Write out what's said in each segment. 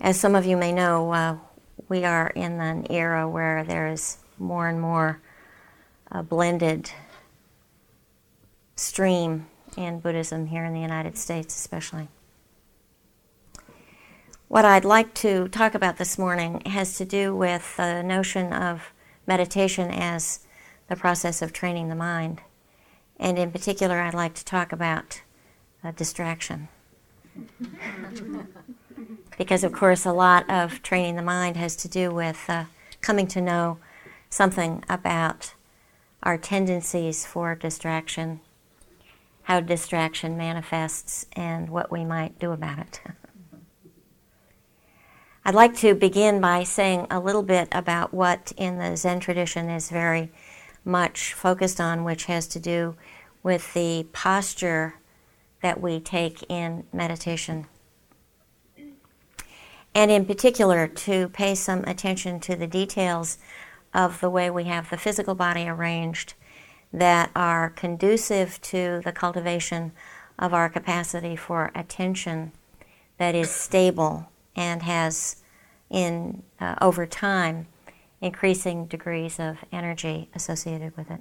As some of you may know, uh, we are in an era where there is more and more uh, blended stream in Buddhism here in the United States, especially. What I'd like to talk about this morning has to do with the notion of meditation as the process of training the mind. And in particular, I'd like to talk about uh, distraction. because, of course, a lot of training the mind has to do with uh, coming to know something about our tendencies for distraction, how distraction manifests, and what we might do about it. I'd like to begin by saying a little bit about what in the Zen tradition is very much focused on, which has to do with the posture that we take in meditation. And in particular, to pay some attention to the details of the way we have the physical body arranged that are conducive to the cultivation of our capacity for attention that is stable and has, in uh, over time, increasing degrees of energy associated with it.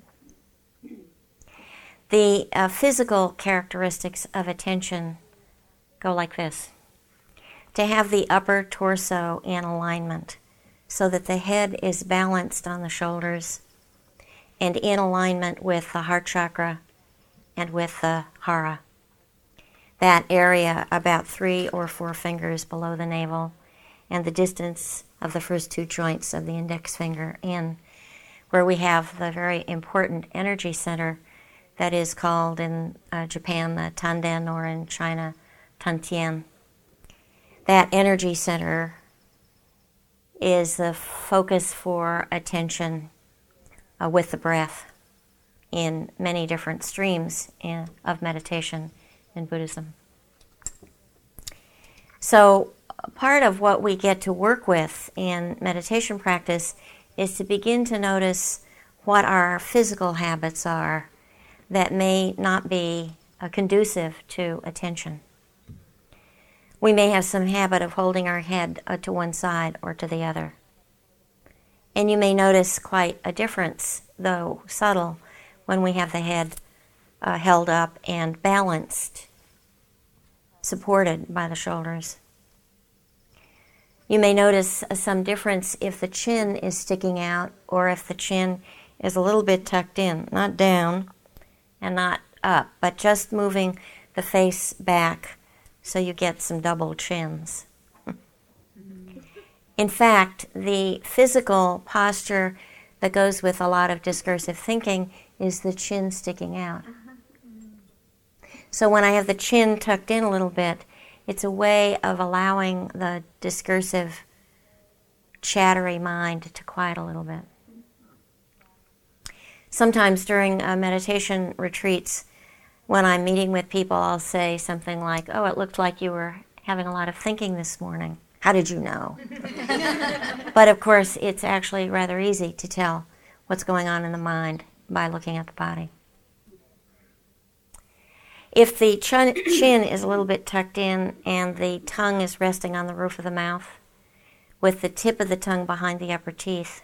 The uh, physical characteristics of attention go like this to have the upper torso in alignment so that the head is balanced on the shoulders and in alignment with the heart chakra and with the hara that area about three or four fingers below the navel, and the distance of the first two joints of the index finger in, where we have the very important energy center that is called in uh, Japan the Tanden or in China Tantien. That energy center is the focus for attention uh, with the breath in many different streams in, of meditation in Buddhism. So, part of what we get to work with in meditation practice is to begin to notice what our physical habits are that may not be uh, conducive to attention. We may have some habit of holding our head uh, to one side or to the other. And you may notice quite a difference, though subtle, when we have the head uh, held up and balanced supported by the shoulders. You may notice some difference if the chin is sticking out or if the chin is a little bit tucked in, not down and not up, but just moving the face back so you get some double chins. In fact, the physical posture that goes with a lot of discursive thinking is the chin sticking out. So when I have the chin tucked in a little bit, it's a way of allowing the discursive, chattery mind to quiet a little bit. Sometimes during uh, meditation retreats, when I'm meeting with people, I'll say something like, Oh, it looked like you were having a lot of thinking this morning. How did you know? but of course, it's actually rather easy to tell what's going on in the mind by looking at the body. If the chin, chin is a little bit tucked in and the tongue is resting on the roof of the mouth, with the tip of the tongue behind the upper teeth,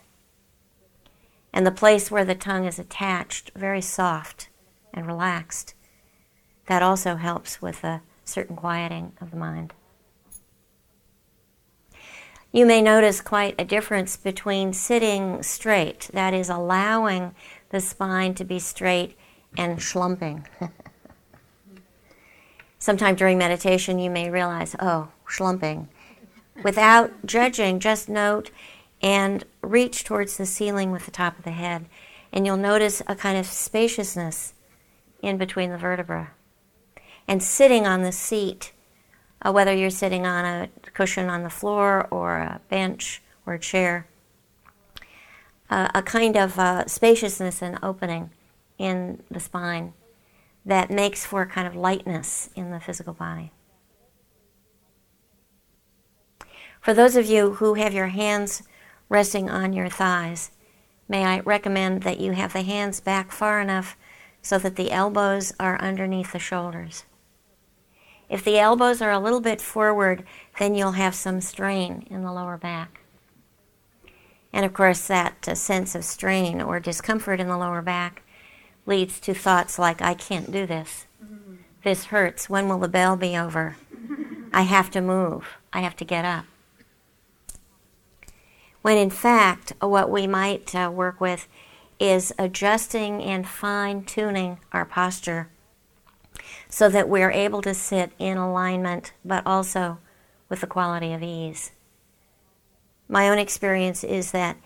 and the place where the tongue is attached very soft and relaxed, that also helps with a certain quieting of the mind. You may notice quite a difference between sitting straight, that is, allowing the spine to be straight, and schlumping. sometime during meditation, you may realize, oh, schlumping. Without judging, just note and reach towards the ceiling with the top of the head. And you'll notice a kind of spaciousness in between the vertebrae. And sitting on the seat, uh, whether you're sitting on a cushion on the floor or a bench or a chair, uh, a kind of uh, spaciousness and opening in the spine that makes for a kind of lightness in the physical body. For those of you who have your hands resting on your thighs, may I recommend that you have the hands back far enough so that the elbows are underneath the shoulders. If the elbows are a little bit forward, then you'll have some strain in the lower back. And of course, that uh, sense of strain or discomfort in the lower back leads to thoughts like, I can't do this. This hurts. When will the bell be over? I have to move. I have to get up. When in fact, what we might uh, work with is adjusting and fine tuning our posture so that we're able to sit in alignment but also with the quality of ease. My own experience is that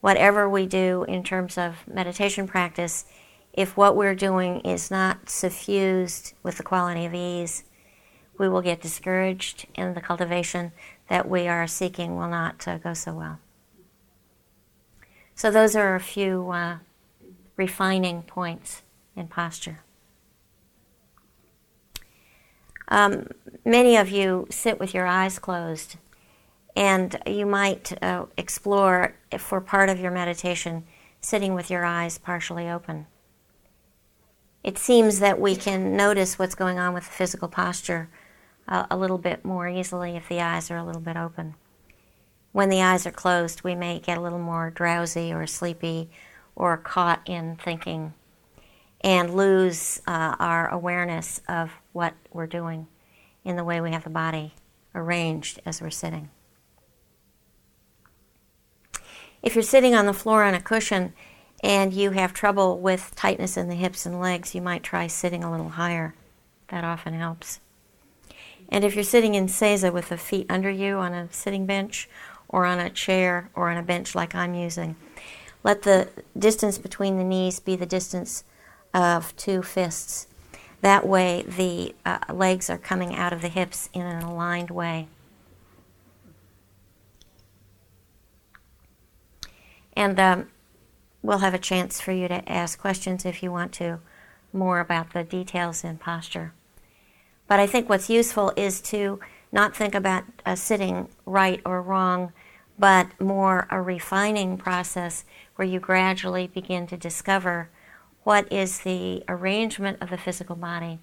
whatever we do in terms of meditation practice, if what we're doing is not suffused with the quality of ease, we will get discouraged and the cultivation that we are seeking will not uh, go so well. So, those are a few uh, refining points in posture. Um, many of you sit with your eyes closed, and you might uh, explore, for part of your meditation, sitting with your eyes partially open. It seems that we can notice what's going on with the physical posture uh, a little bit more easily if the eyes are a little bit open. When the eyes are closed, we may get a little more drowsy or sleepy or caught in thinking and lose uh, our awareness of what we're doing in the way we have the body arranged as we're sitting. If you're sitting on the floor on a cushion and you have trouble with tightness in the hips and legs, you might try sitting a little higher. That often helps. And if you're sitting in seiza with the feet under you on a sitting bench or on a chair or on a bench like I'm using, let the distance between the knees be the distance of two fists. That way, the uh, legs are coming out of the hips in an aligned way. And um, we'll have a chance for you to ask questions if you want to more about the details in posture. But I think what's useful is to not think about uh, sitting right or wrong, but more a refining process where you gradually begin to discover what is the arrangement of the physical body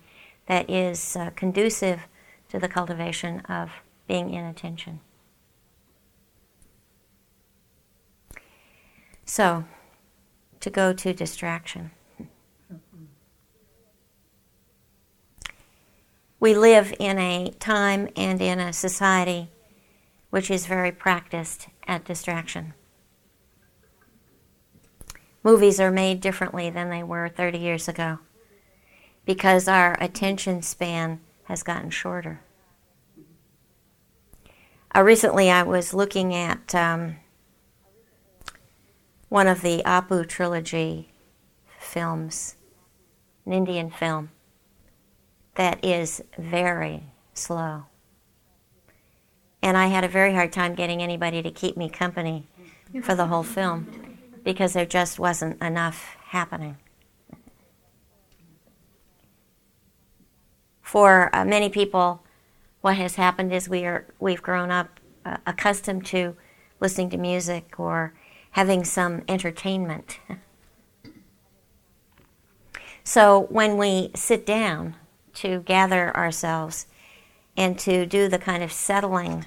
that is uh, conducive to the cultivation of being in attention. So, to go to distraction. We live in a time and in a society which is very practiced at distraction. Movies are made differently than they were 30 years ago because our attention span has gotten shorter. Uh, recently, I was looking at um, one of the Apu trilogy films, an Indian film, that is very slow. And I had a very hard time getting anybody to keep me company for the whole film because there just wasn't enough happening. For uh, many people, what has happened is we are we've grown up uh, accustomed to listening to music or having some entertainment. so when we sit down to gather ourselves and to do the kind of settling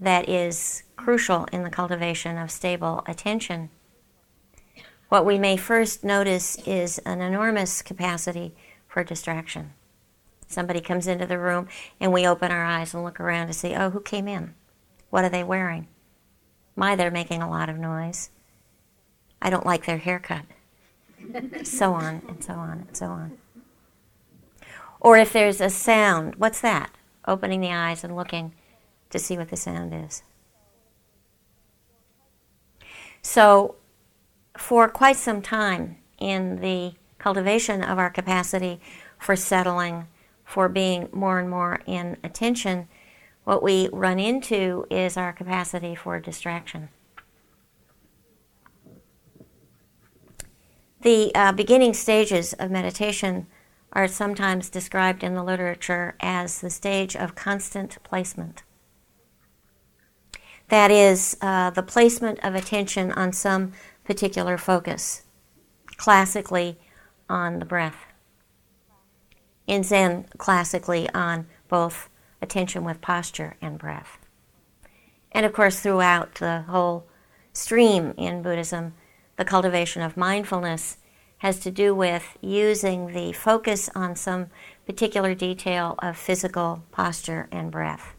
that is crucial in the cultivation of stable attention, what we may first notice is an enormous capacity for distraction. Somebody comes into the room and we open our eyes and look around to see, oh, who came in? What are they wearing? My, they're making a lot of noise. I don't like their haircut. so on and so on and so on. Or if there's a sound, what's that? Opening the eyes and looking to see what the sound is. So for quite some time in the cultivation of our capacity for settling, for being more and more in attention, what we run into is our capacity for distraction. The uh, beginning stages of meditation are sometimes described in the literature as the stage of constant placement. That is, uh, the placement of attention on some particular focus, classically on the breath. In Zen, classically on both attention with posture and breath. And of course, throughout the whole stream in Buddhism, the cultivation of mindfulness has to do with using the focus on some particular detail of physical posture and breath,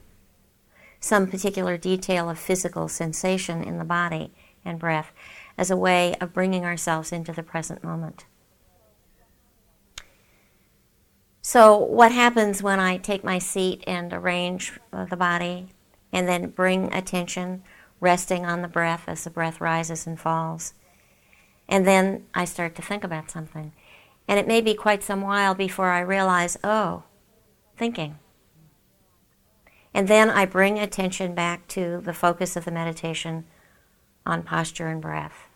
some particular detail of physical sensation in the body and breath as a way of bringing ourselves into the present moment. So, what happens when I take my seat and arrange uh, the body and then bring attention resting on the breath as the breath rises and falls? And then I start to think about something. And it may be quite some while before I realize, oh, thinking. And then I bring attention back to the focus of the meditation on posture and breath.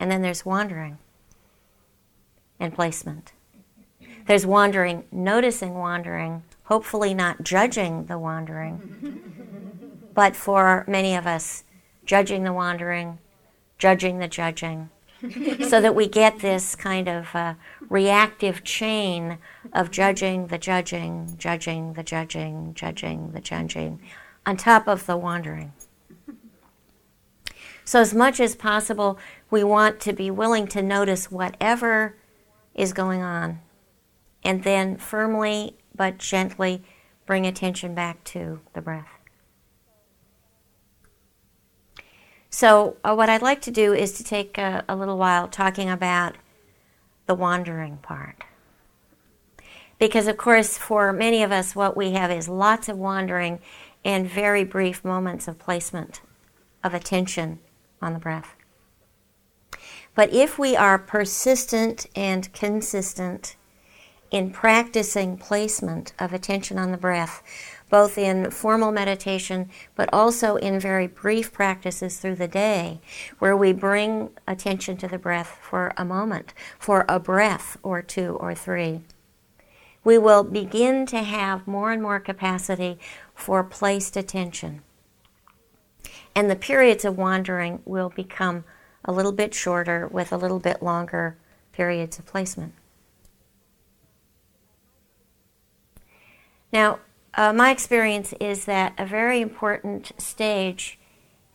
And then there's wandering and placement. There's wandering, noticing wandering, hopefully not judging the wandering, but for many of us, judging the wandering, judging the judging, so that we get this kind of uh, reactive chain of judging the judging, judging the judging, judging the judging, on top of the wandering. So, as much as possible, we want to be willing to notice whatever is going on and then firmly but gently bring attention back to the breath. So, uh, what I'd like to do is to take a, a little while talking about the wandering part. Because, of course, for many of us, what we have is lots of wandering and very brief moments of placement of attention on the breath. But if we are persistent and consistent in practicing placement of attention on the breath, both in formal meditation, but also in very brief practices through the day, where we bring attention to the breath for a moment, for a breath or two or three. We will begin to have more and more capacity for placed attention. And the periods of wandering will become a little bit shorter with a little bit longer periods of placement. Now, uh, my experience is that a very important stage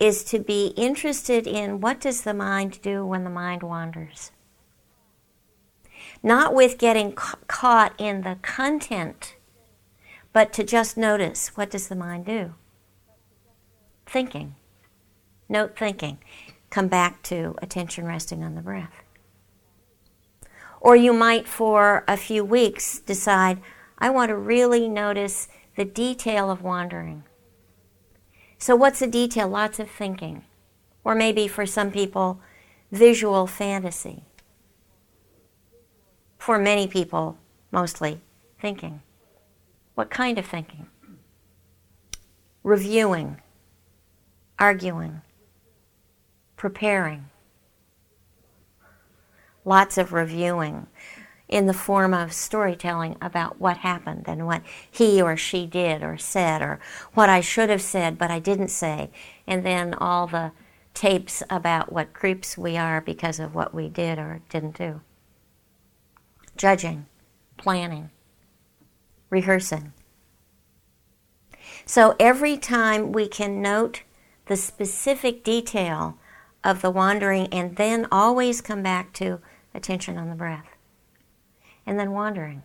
is to be interested in what does the mind do when the mind wanders. Not with getting ca- caught in the content, but to just notice what does the mind do. Thinking. Note thinking. Come back to attention resting on the breath. Or you might, for a few weeks, decide, I want to really notice the detail of wandering. So, what's a detail? Lots of thinking. Or maybe for some people, visual fantasy. For many people, mostly, thinking. What kind of thinking? Reviewing, arguing, preparing. Lots of reviewing in the form of storytelling about what happened and what he or she did or said or what I should have said but I didn't say. And then all the tapes about what creeps we are because of what we did or didn't do. Judging, planning, rehearsing. So every time we can note the specific detail of the wandering and then always come back to attention on the breath and then wandering.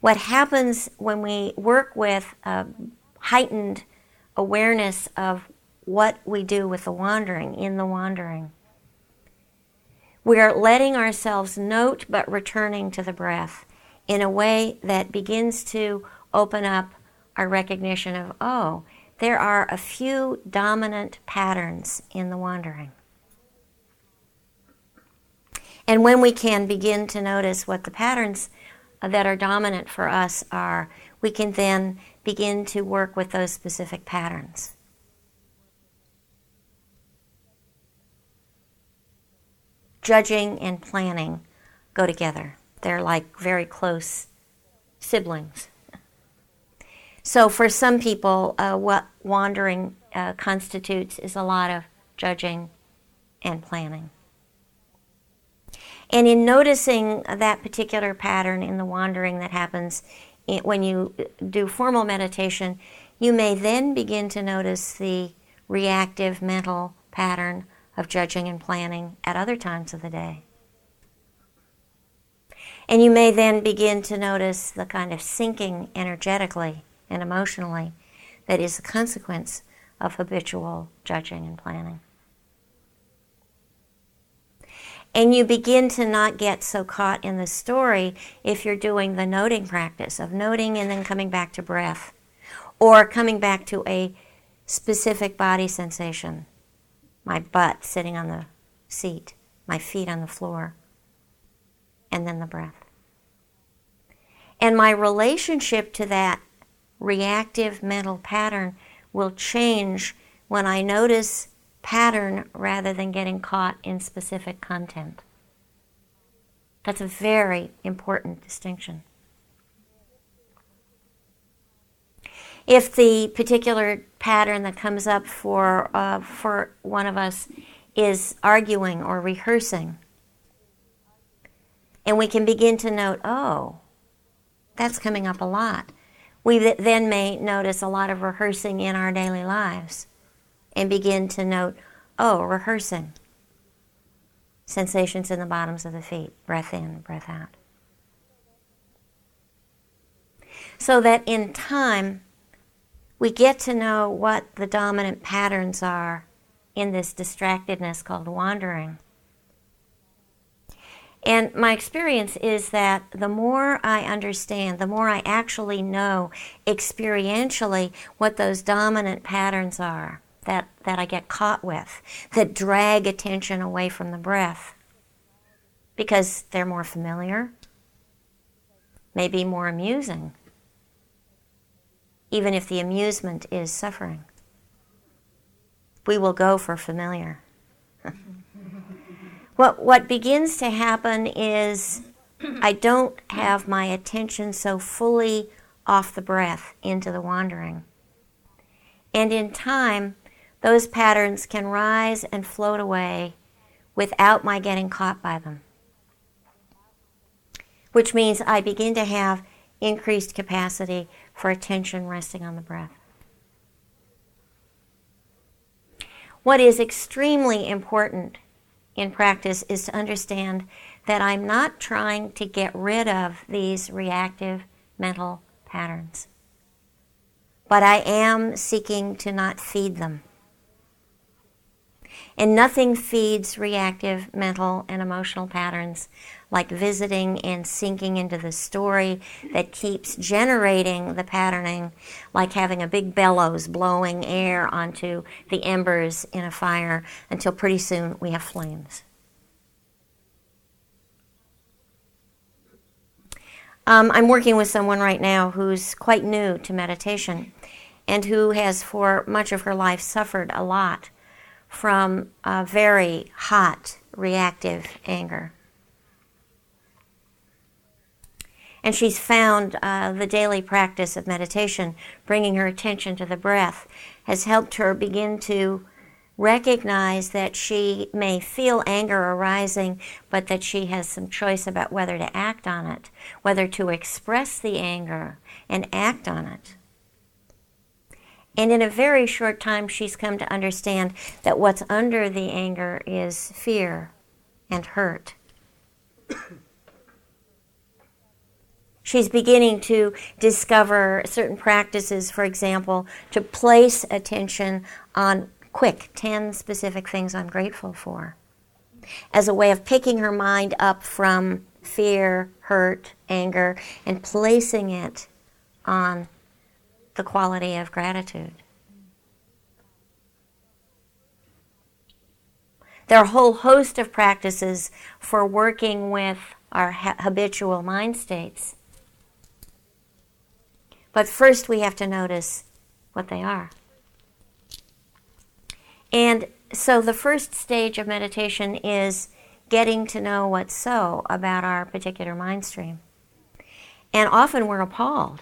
What happens when we work with a heightened awareness of what we do with the wandering, in the wandering? We are letting ourselves note but returning to the breath in a way that begins to open up our recognition of, oh, there are a few dominant patterns in the wandering. And when we can begin to notice what the patterns that are dominant for us are, we can then begin to work with those specific patterns. Judging and planning go together. They're like very close siblings. So, for some people, uh, what wandering uh, constitutes is a lot of judging and planning. And in noticing that particular pattern in the wandering that happens when you do formal meditation, you may then begin to notice the reactive mental pattern of judging and planning at other times of the day. And you may then begin to notice the kind of sinking energetically and emotionally that is a consequence of habitual judging and planning. And you begin to not get so caught in the story if you're doing the noting practice of noting and then coming back to breath or coming back to a specific body sensation my butt sitting on the seat, my feet on the floor, and then the breath. And my relationship to that reactive mental pattern will change when I notice pattern rather than getting caught in specific content. That's a very important distinction. If the particular pattern that comes up for, uh, for one of us is arguing or rehearsing, and we can begin to note, oh, that's coming up a lot. We then may notice a lot of rehearsing in our daily lives and begin to note, oh, rehearsing. Sensations in the bottoms of the feet, breath in, breath out. So that in time, we get to know what the dominant patterns are in this distractedness called wandering. And my experience is that the more I understand, the more I actually know experientially what those dominant patterns are, that, that I get caught with, that drag attention away from the breath because they're more familiar, maybe more amusing, even if the amusement is suffering. We will go for familiar. what, what begins to happen is I don't have my attention so fully off the breath into the wandering. And in time, those patterns can rise and float away without my getting caught by them. Which means I begin to have increased capacity for attention resting on the breath. What is extremely important in practice is to understand that I'm not trying to get rid of these reactive mental patterns, but I am seeking to not feed them. And nothing feeds reactive mental and emotional patterns like visiting and sinking into the story that keeps generating the patterning, like having a big bellows blowing air onto the embers in a fire until pretty soon we have flames. Um, I'm working with someone right now who's quite new to meditation and who has, for much of her life, suffered a lot from a very hot, reactive anger. And she's found uh, the daily practice of meditation, bringing her attention to the breath, has helped her begin to recognize that she may feel anger arising, but that she has some choice about whether to act on it, whether to express the anger and act on it. And in a very short time, she's come to understand that what's under the anger is fear and hurt. She's beginning to discover certain practices, for example, to place attention on quick 10 specific things I'm grateful for as a way of picking her mind up from fear, hurt, anger, and placing it on the quality of gratitude. There are a whole host of practices for working with our ha- habitual mind states. But first, we have to notice what they are. And so, the first stage of meditation is getting to know what's so about our particular mind stream. And often we're appalled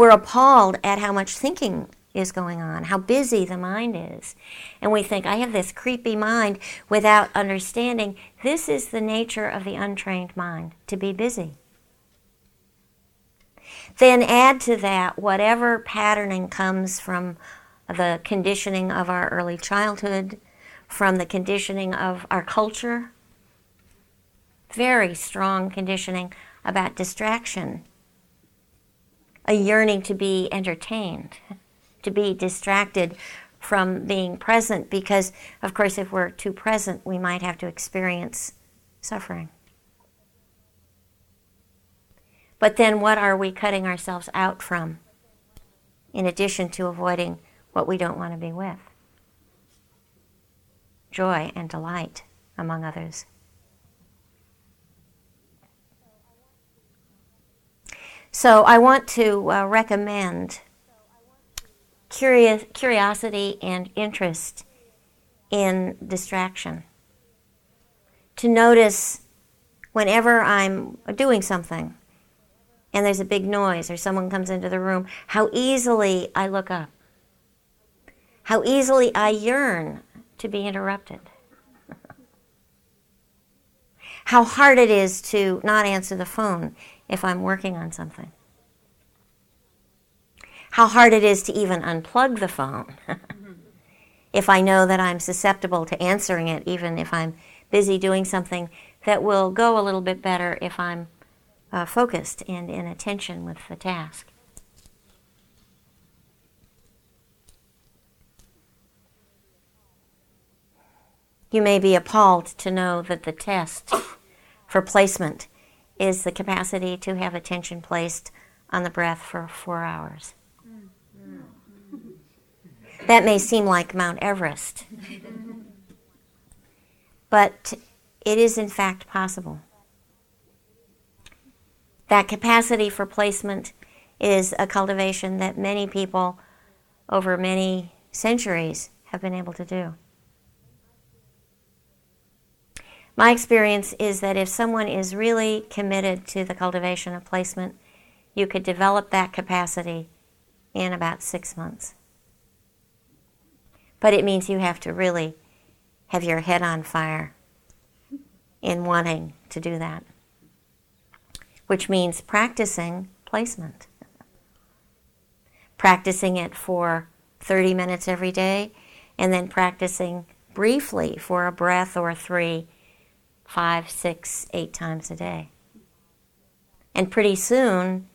we're appalled at how much thinking is going on, how busy the mind is. And we think, I have this creepy mind without understanding this is the nature of the untrained mind to be busy. Then add to that whatever patterning comes from the conditioning of our early childhood, from the conditioning of our culture. Very strong conditioning about distraction, a yearning to be entertained to be distracted from being present because, of course, if we're too present, we might have to experience suffering. But then, what are we cutting ourselves out from in addition to avoiding what we don't want to be with? Joy and delight, among others. So, I want to uh, recommend curious, curiosity and interest in distraction. To notice whenever I'm doing something and there's a big noise or someone comes into the room, how easily I look up, how easily I yearn to be interrupted, how hard it is to not answer the phone if I'm working on something how hard it is to even unplug the phone. if I know that I'm susceptible to answering it, even if I'm busy doing something that will go a little bit better if I'm uh, focused and in attention with the task. You may be appalled to know that the test for placement is the capacity to have attention placed on the breath for four hours. That may seem like Mount Everest, but it is in fact possible. That capacity for placement is a cultivation that many people over many centuries have been able to do. My experience is that if someone is really committed to the cultivation of placement, you could develop that capacity in about six months. But it means you have to really have your head on fire in wanting to do that, which means practicing placement. Practicing it for 30 minutes every day, and then practicing briefly for a breath or three, five, six, eight times a day. And pretty soon,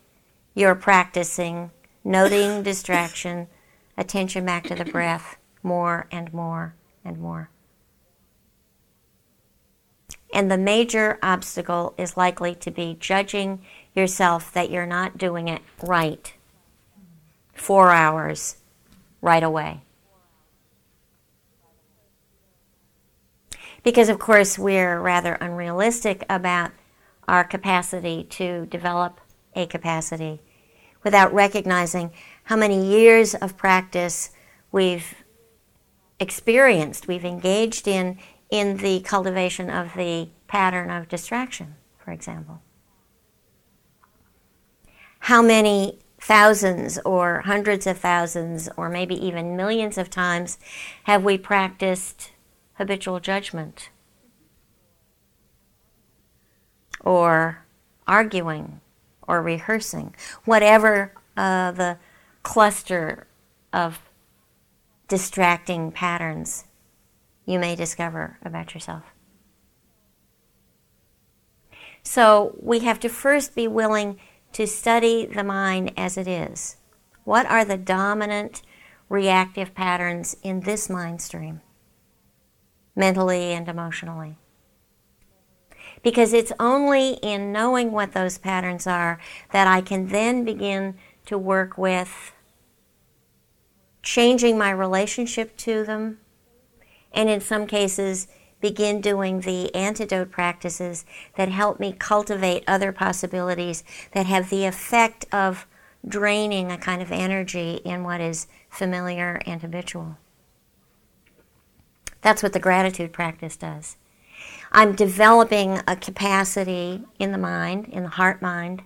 you're practicing noting distraction, attention back to the breath, more and more and more. And the major obstacle is likely to be judging yourself that you're not doing it right four hours right away. Because, of course, we're rather unrealistic about our capacity to develop a capacity without recognizing how many years of practice we've experienced, we've engaged in in the cultivation of the pattern of distraction, for example. How many thousands or hundreds of thousands or maybe even millions of times have we practiced habitual judgment or arguing or rehearsing, whatever uh, the cluster of distracting patterns you may discover about yourself. So we have to first be willing to study the mind as it is. What are the dominant reactive patterns in this mind stream, mentally and emotionally? Because it's only in knowing what those patterns are that I can then begin to work with changing my relationship to them, and in some cases, begin doing the antidote practices that help me cultivate other possibilities that have the effect of draining a kind of energy in what is familiar and habitual. That's what the gratitude practice does. I'm developing a capacity in the mind, in the heart mind,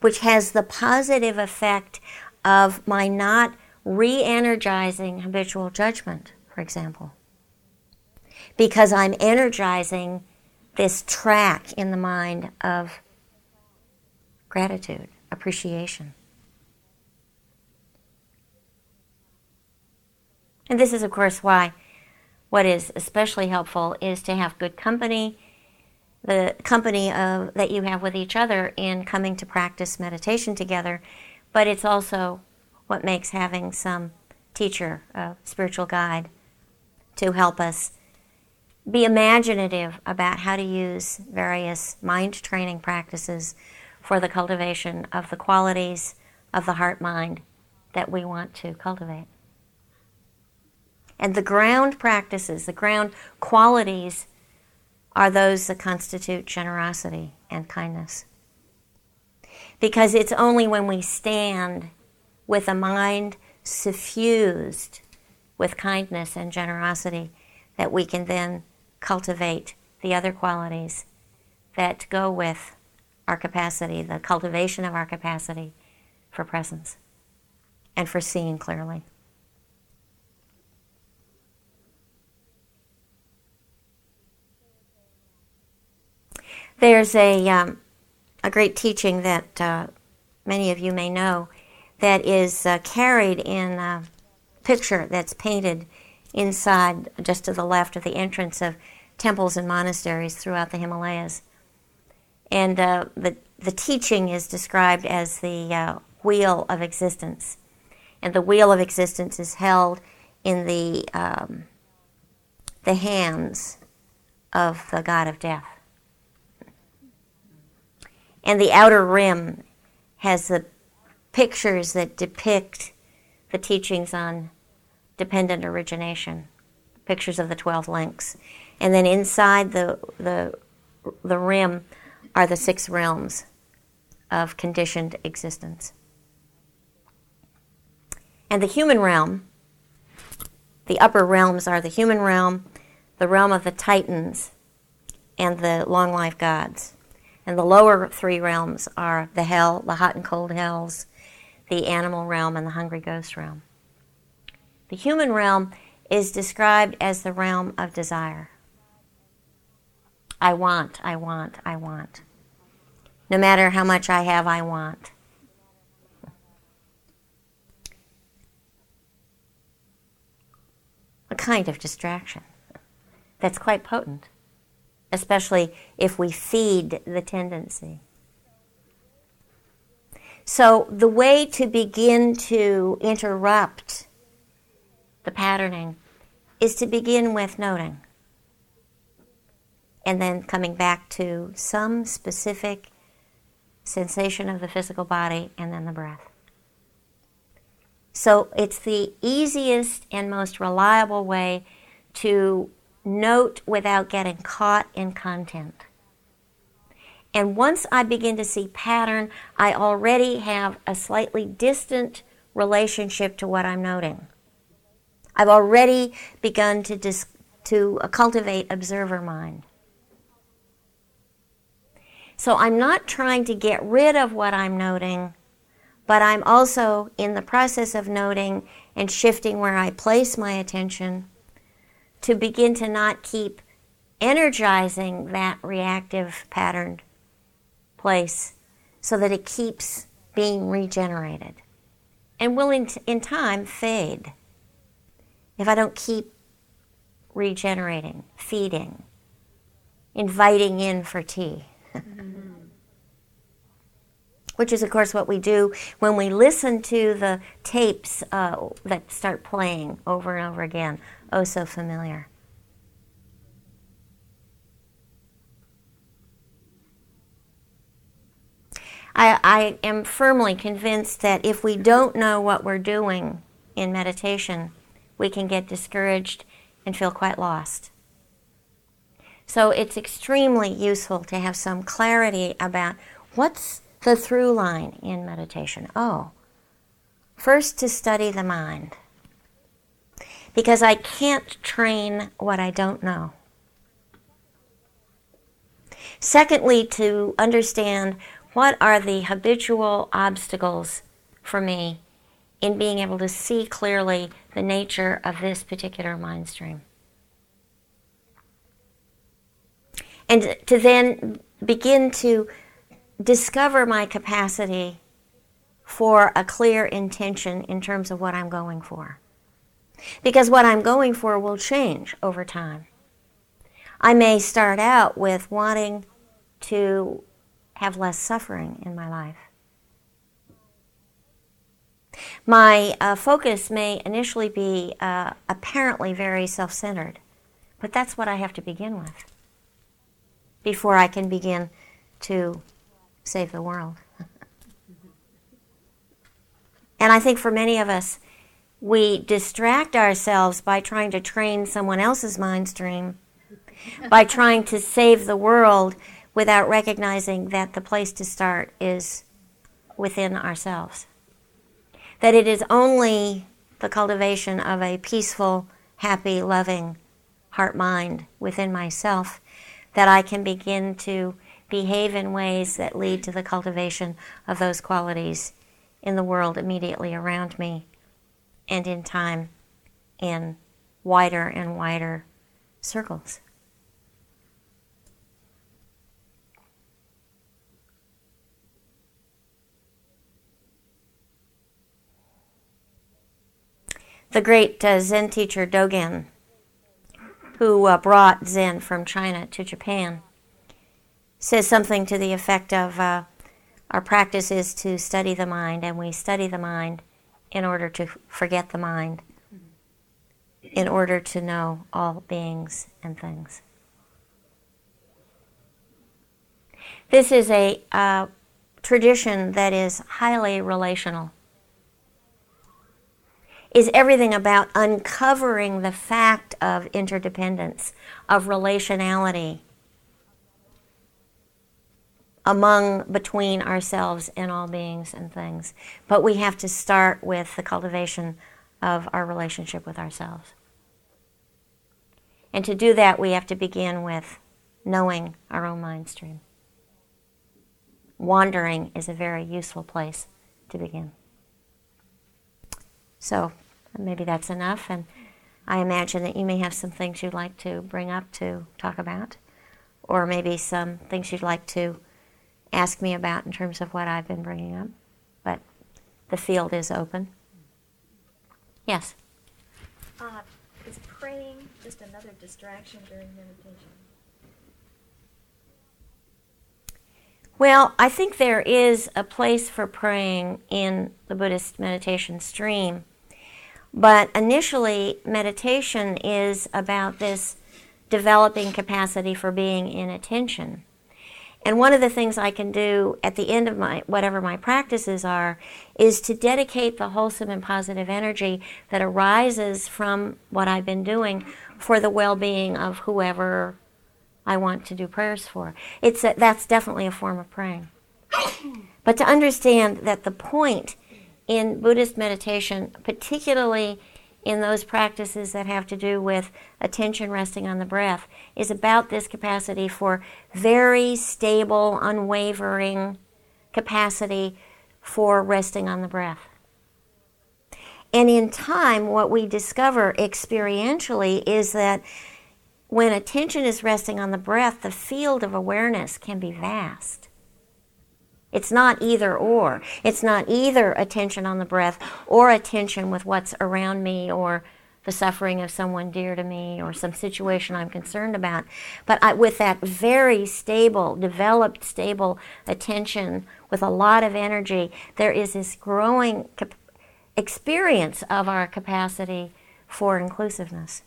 which has the positive effect of my not re energizing habitual judgment, for example. Because I'm energizing this track in the mind of gratitude, appreciation. And this is, of course, why what is especially helpful is to have good company, the company of, that you have with each other in coming to practice meditation together. But it's also what makes having some teacher, a spiritual guide, to help us be imaginative about how to use various mind training practices for the cultivation of the qualities of the heart mind that we want to cultivate. And the ground practices, the ground qualities, are those that constitute generosity and kindness. Because it's only when we stand with a mind suffused with kindness and generosity that we can then cultivate the other qualities that go with our capacity, the cultivation of our capacity for presence and for seeing clearly. There's a, um, a great teaching that uh, many of you may know that is uh, carried in a picture that's painted inside, just to the left of the entrance of temples and monasteries throughout the Himalayas. And uh, the, the teaching is described as the uh, wheel of existence. And the wheel of existence is held in the, um, the hands of the god of death. And the outer rim has the pictures that depict the teachings on dependent origination, pictures of the 12 links. And then inside the, the, the rim are the six realms of conditioned existence. And the human realm, the upper realms are the human realm, the realm of the Titans, and the long life gods. And the lower three realms are the hell, the hot and cold hells, the animal realm, and the hungry ghost realm. The human realm is described as the realm of desire. I want, I want, I want. No matter how much I have, I want. A kind of distraction that's quite potent especially if we feed the tendency. So, the way to begin to interrupt the patterning is to begin with noting and then coming back to some specific sensation of the physical body and then the breath. So, it's the easiest and most reliable way to note without getting caught in content. And once I begin to see pattern, I already have a slightly distant relationship to what I'm noting. I've already begun to, dis- to uh, cultivate observer mind. So I'm not trying to get rid of what I'm noting, but I'm also in the process of noting and shifting where I place my attention to begin to not keep energizing that reactive patterned place so that it keeps being regenerated and will in, in time fade if I don't keep regenerating, feeding, inviting in for tea. Which is, of course, what we do when we listen to the tapes uh, that start playing over and over again oh so familiar. I, I am firmly convinced that if we don't know what we're doing in meditation, we can get discouraged and feel quite lost. So it's extremely useful to have some clarity about what's the through line in meditation. Oh, first to study the mind because I can't train what I don't know. Secondly, to understand what are the habitual obstacles for me in being able to see clearly the nature of this particular mind stream. And to then begin to discover my capacity for a clear intention in terms of what I'm going for. Because what I'm going for will change over time. I may start out with wanting to have less suffering in my life. My uh, focus may initially be uh, apparently very self centered, but that's what I have to begin with before I can begin to save the world. and I think for many of us, we distract ourselves by trying to train someone else's mind stream, by trying to save the world without recognizing that the place to start is within ourselves. That it is only the cultivation of a peaceful, happy, loving heart mind within myself that I can begin to behave in ways that lead to the cultivation of those qualities in the world immediately around me and in time in wider and wider circles. The great uh, Zen teacher Dogen, who uh, brought Zen from China to Japan, says something to the effect of uh, our practice is to study the mind, and we study the mind in order to forget the mind, in order to know all beings and things. This is a uh, tradition that is highly relational. Is everything about uncovering the fact of interdependence, of relationality among, between ourselves and all beings and things. But we have to start with the cultivation of our relationship with ourselves. And to do that, we have to begin with knowing our own mind stream. Wandering is a very useful place to begin. So maybe that's enough, and I imagine that you may have some things you'd like to bring up to talk about, or maybe some things you'd like to ask me about in terms of what I've been bringing up. But the field is open. Yes? Uh, is praying just another distraction during meditation? Well, I think there is a place for praying in the Buddhist meditation stream. But initially, meditation is about this developing capacity for being in attention. And one of the things I can do at the end of my whatever my practices are is to dedicate the wholesome and positive energy that arises from what I've been doing for the well-being of whoever I want to do prayers for. It's a, that's definitely a form of praying. But to understand that the point in Buddhist meditation, particularly in those practices that have to do with attention resting on the breath is about this capacity for very stable, unwavering capacity for resting on the breath. And in time, what we discover experientially is that when attention is resting on the breath, the field of awareness can be vast. It's not either or. It's not either attention on the breath or attention with what's around me or the suffering of someone dear to me or some situation I'm concerned about. But I, with that very stable, developed, stable attention with a lot of energy, there is this growing cap- experience of our capacity for inclusiveness.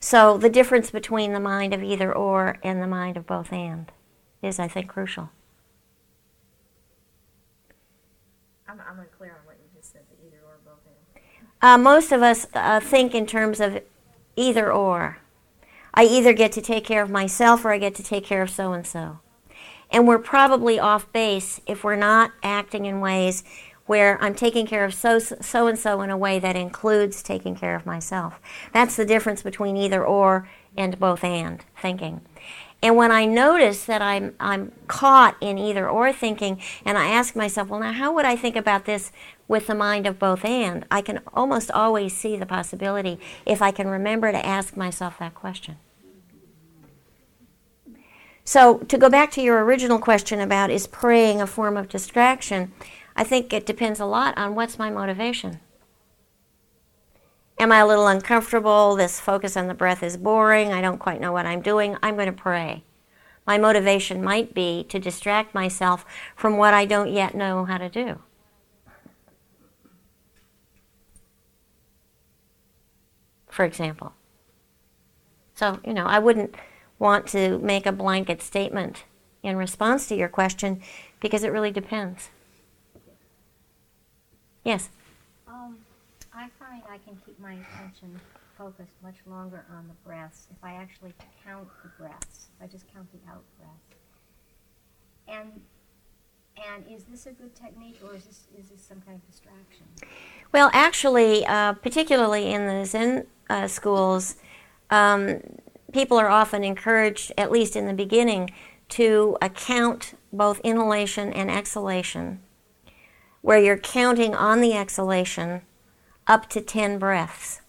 So the difference between the mind of either or and the mind of both and is, I think, crucial. I'm, I'm unclear on what you just said, the either or both and. Uh, most of us uh, think in terms of either or. I either get to take care of myself or I get to take care of so and so. And we're probably off base if we're not acting in ways where I'm taking care of so so and so in a way that includes taking care of myself. That's the difference between either or and both and thinking. And when I notice that I'm, I'm caught in either or thinking, and I ask myself, well, now how would I think about this with the mind of both and, I can almost always see the possibility if I can remember to ask myself that question. So, to go back to your original question about is praying a form of distraction, I think it depends a lot on what's my motivation. Am I a little uncomfortable? This focus on the breath is boring. I don't quite know what I'm doing. I'm going to pray. My motivation might be to distract myself from what I don't yet know how to do. For example. So, you know, I wouldn't want to make a blanket statement in response to your question because it really depends. Yes? I find I can keep my attention focused much longer on the breaths if I actually count the breaths. If I just count the out breaths. And and is this a good technique or is this is this some kind of distraction? Well, actually, uh, particularly in the Zen uh, schools, um, people are often encouraged, at least in the beginning, to account both inhalation and exhalation, where you're counting on the exhalation up to 10 breaths.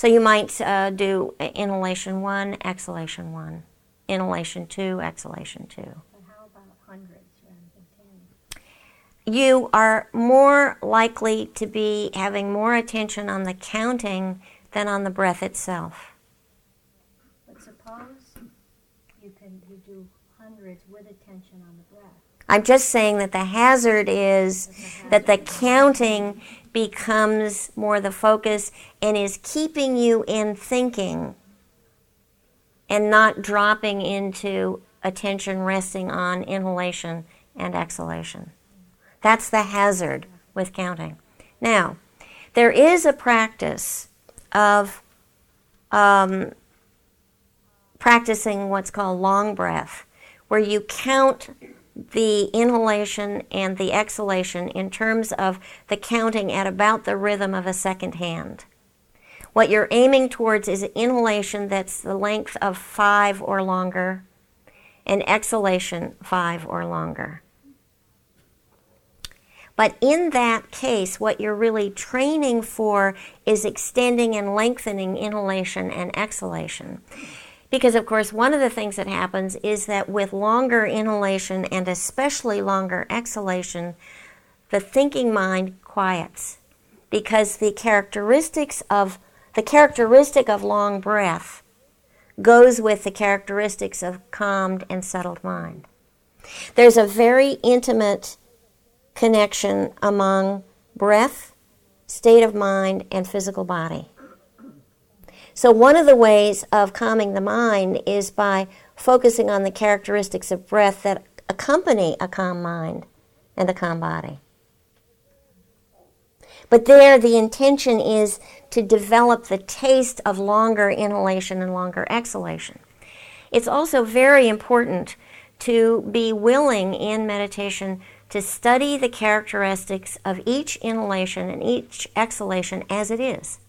So you might uh, do inhalation one, exhalation one, inhalation two, exhalation two. But how about hundreds rather than ten? You are more likely to be having more attention on the counting than on the breath itself. But suppose you can you do hundreds with attention on the breath. I'm just saying that the hazard is that the counting becomes more the focus and is keeping you in thinking and not dropping into attention resting on inhalation and exhalation. That's the hazard with counting. Now, there is a practice of um, practicing what's called long breath, where you count the inhalation and the exhalation in terms of the counting at about the rhythm of a second hand. What you're aiming towards is inhalation that's the length of five or longer, and exhalation five or longer. But in that case, what you're really training for is extending and lengthening inhalation and exhalation. Because, of course, one of the things that happens is that with longer inhalation and especially longer exhalation, the thinking mind quiets. Because the characteristics of the characteristic of long breath goes with the characteristics of calmed and settled mind. There's a very intimate connection among breath, state of mind, and physical body. So, one of the ways of calming the mind is by focusing on the characteristics of breath that accompany a calm mind and a calm body. But there, the intention is to develop the taste of longer inhalation and longer exhalation. It's also very important to be willing in meditation to study the characteristics of each inhalation and each exhalation as it is.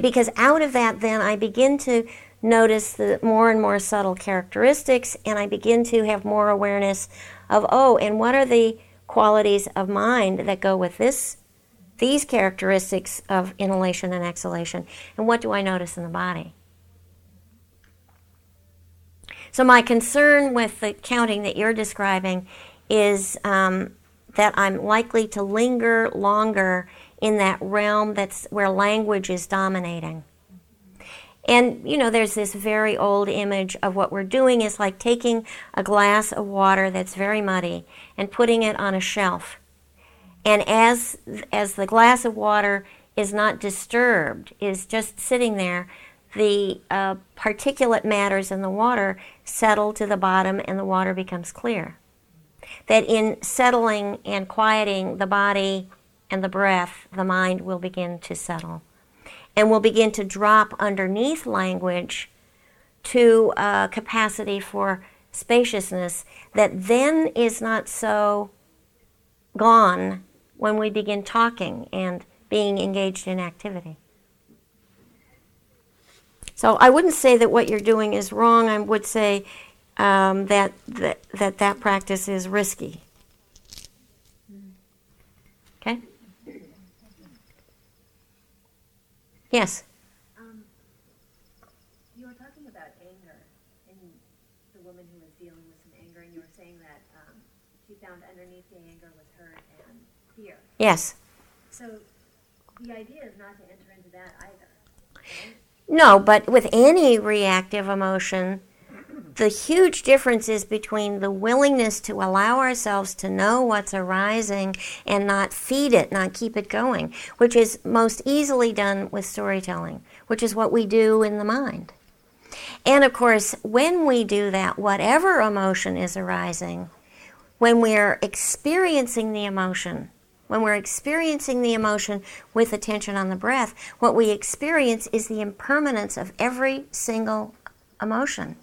Because out of that, then I begin to notice the more and more subtle characteristics, and I begin to have more awareness of, oh, and what are the qualities of mind that go with this, these characteristics of inhalation and exhalation, and what do I notice in the body? So, my concern with the counting that you're describing is um, that I'm likely to linger longer in that realm that's where language is dominating. And you know, there's this very old image of what we're doing is like taking a glass of water that's very muddy and putting it on a shelf. And as as the glass of water is not disturbed, is just sitting there, the uh, particulate matters in the water settle to the bottom and the water becomes clear. That in settling and quieting the body and the breath, the mind will begin to settle. And will begin to drop underneath language to a capacity for spaciousness that then is not so gone when we begin talking and being engaged in activity. So I wouldn't say that what you're doing is wrong. I would say um, that, that that that practice is risky. Yes. Um, you were talking about anger and the woman who was dealing with some anger, and you were saying that um, she found underneath the anger was hurt and fear. Yes. So the idea is not to enter into that either. right? No, but with any reactive emotion, the huge difference is between the willingness to allow ourselves to know what's arising and not feed it, not keep it going, which is most easily done with storytelling, which is what we do in the mind. And of course, when we do that, whatever emotion is arising, when we're experiencing the emotion, when we're experiencing the emotion with attention on the breath, what we experience is the impermanence of every single emotion.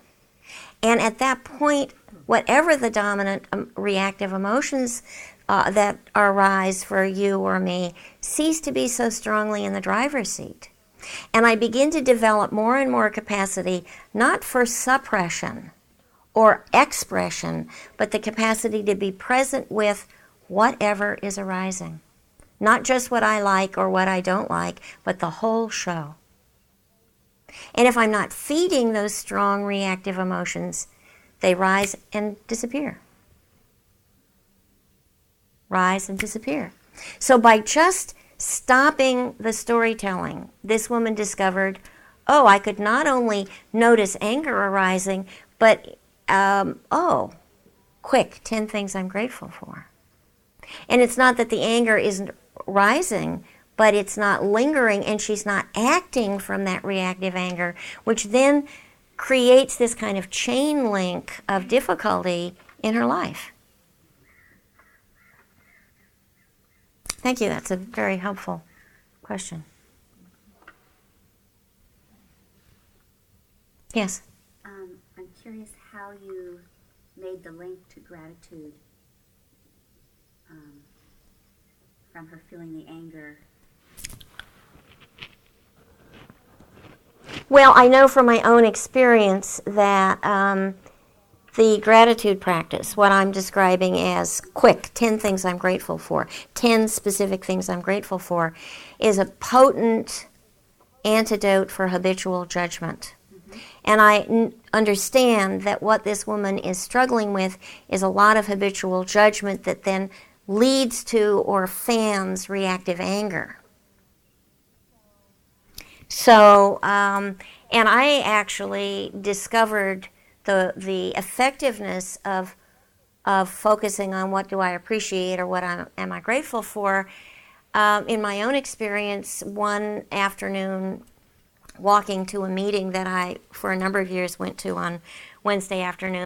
And at that point, whatever the dominant um, reactive emotions uh, that arise for you or me cease to be so strongly in the driver's seat. And I begin to develop more and more capacity, not for suppression or expression, but the capacity to be present with whatever is arising. Not just what I like or what I don't like, but the whole show. And if I'm not feeding those strong reactive emotions, they rise and disappear. Rise and disappear. So by just stopping the storytelling, this woman discovered oh, I could not only notice anger arising, but um, oh, quick, 10 things I'm grateful for. And it's not that the anger isn't rising, but it's not lingering and she's not acting from that reactive anger, which then creates this kind of chain link of difficulty in her life. Thank you. That's a very helpful question. Yes. Um, I'm curious how you made the link to gratitude um, from her feeling the anger. Well, I know from my own experience that um, the gratitude practice, what I'm describing as quick 10 things I'm grateful for, 10 specific things I'm grateful for, is a potent antidote for habitual judgment. And I n- understand that what this woman is struggling with is a lot of habitual judgment that then leads to or fans reactive anger. So, um, and I actually discovered the the effectiveness of of focusing on what do I appreciate or what I, am I grateful for. Um, in my own experience, one afternoon, walking to a meeting that I, for a number of years, went to on Wednesday afternoon.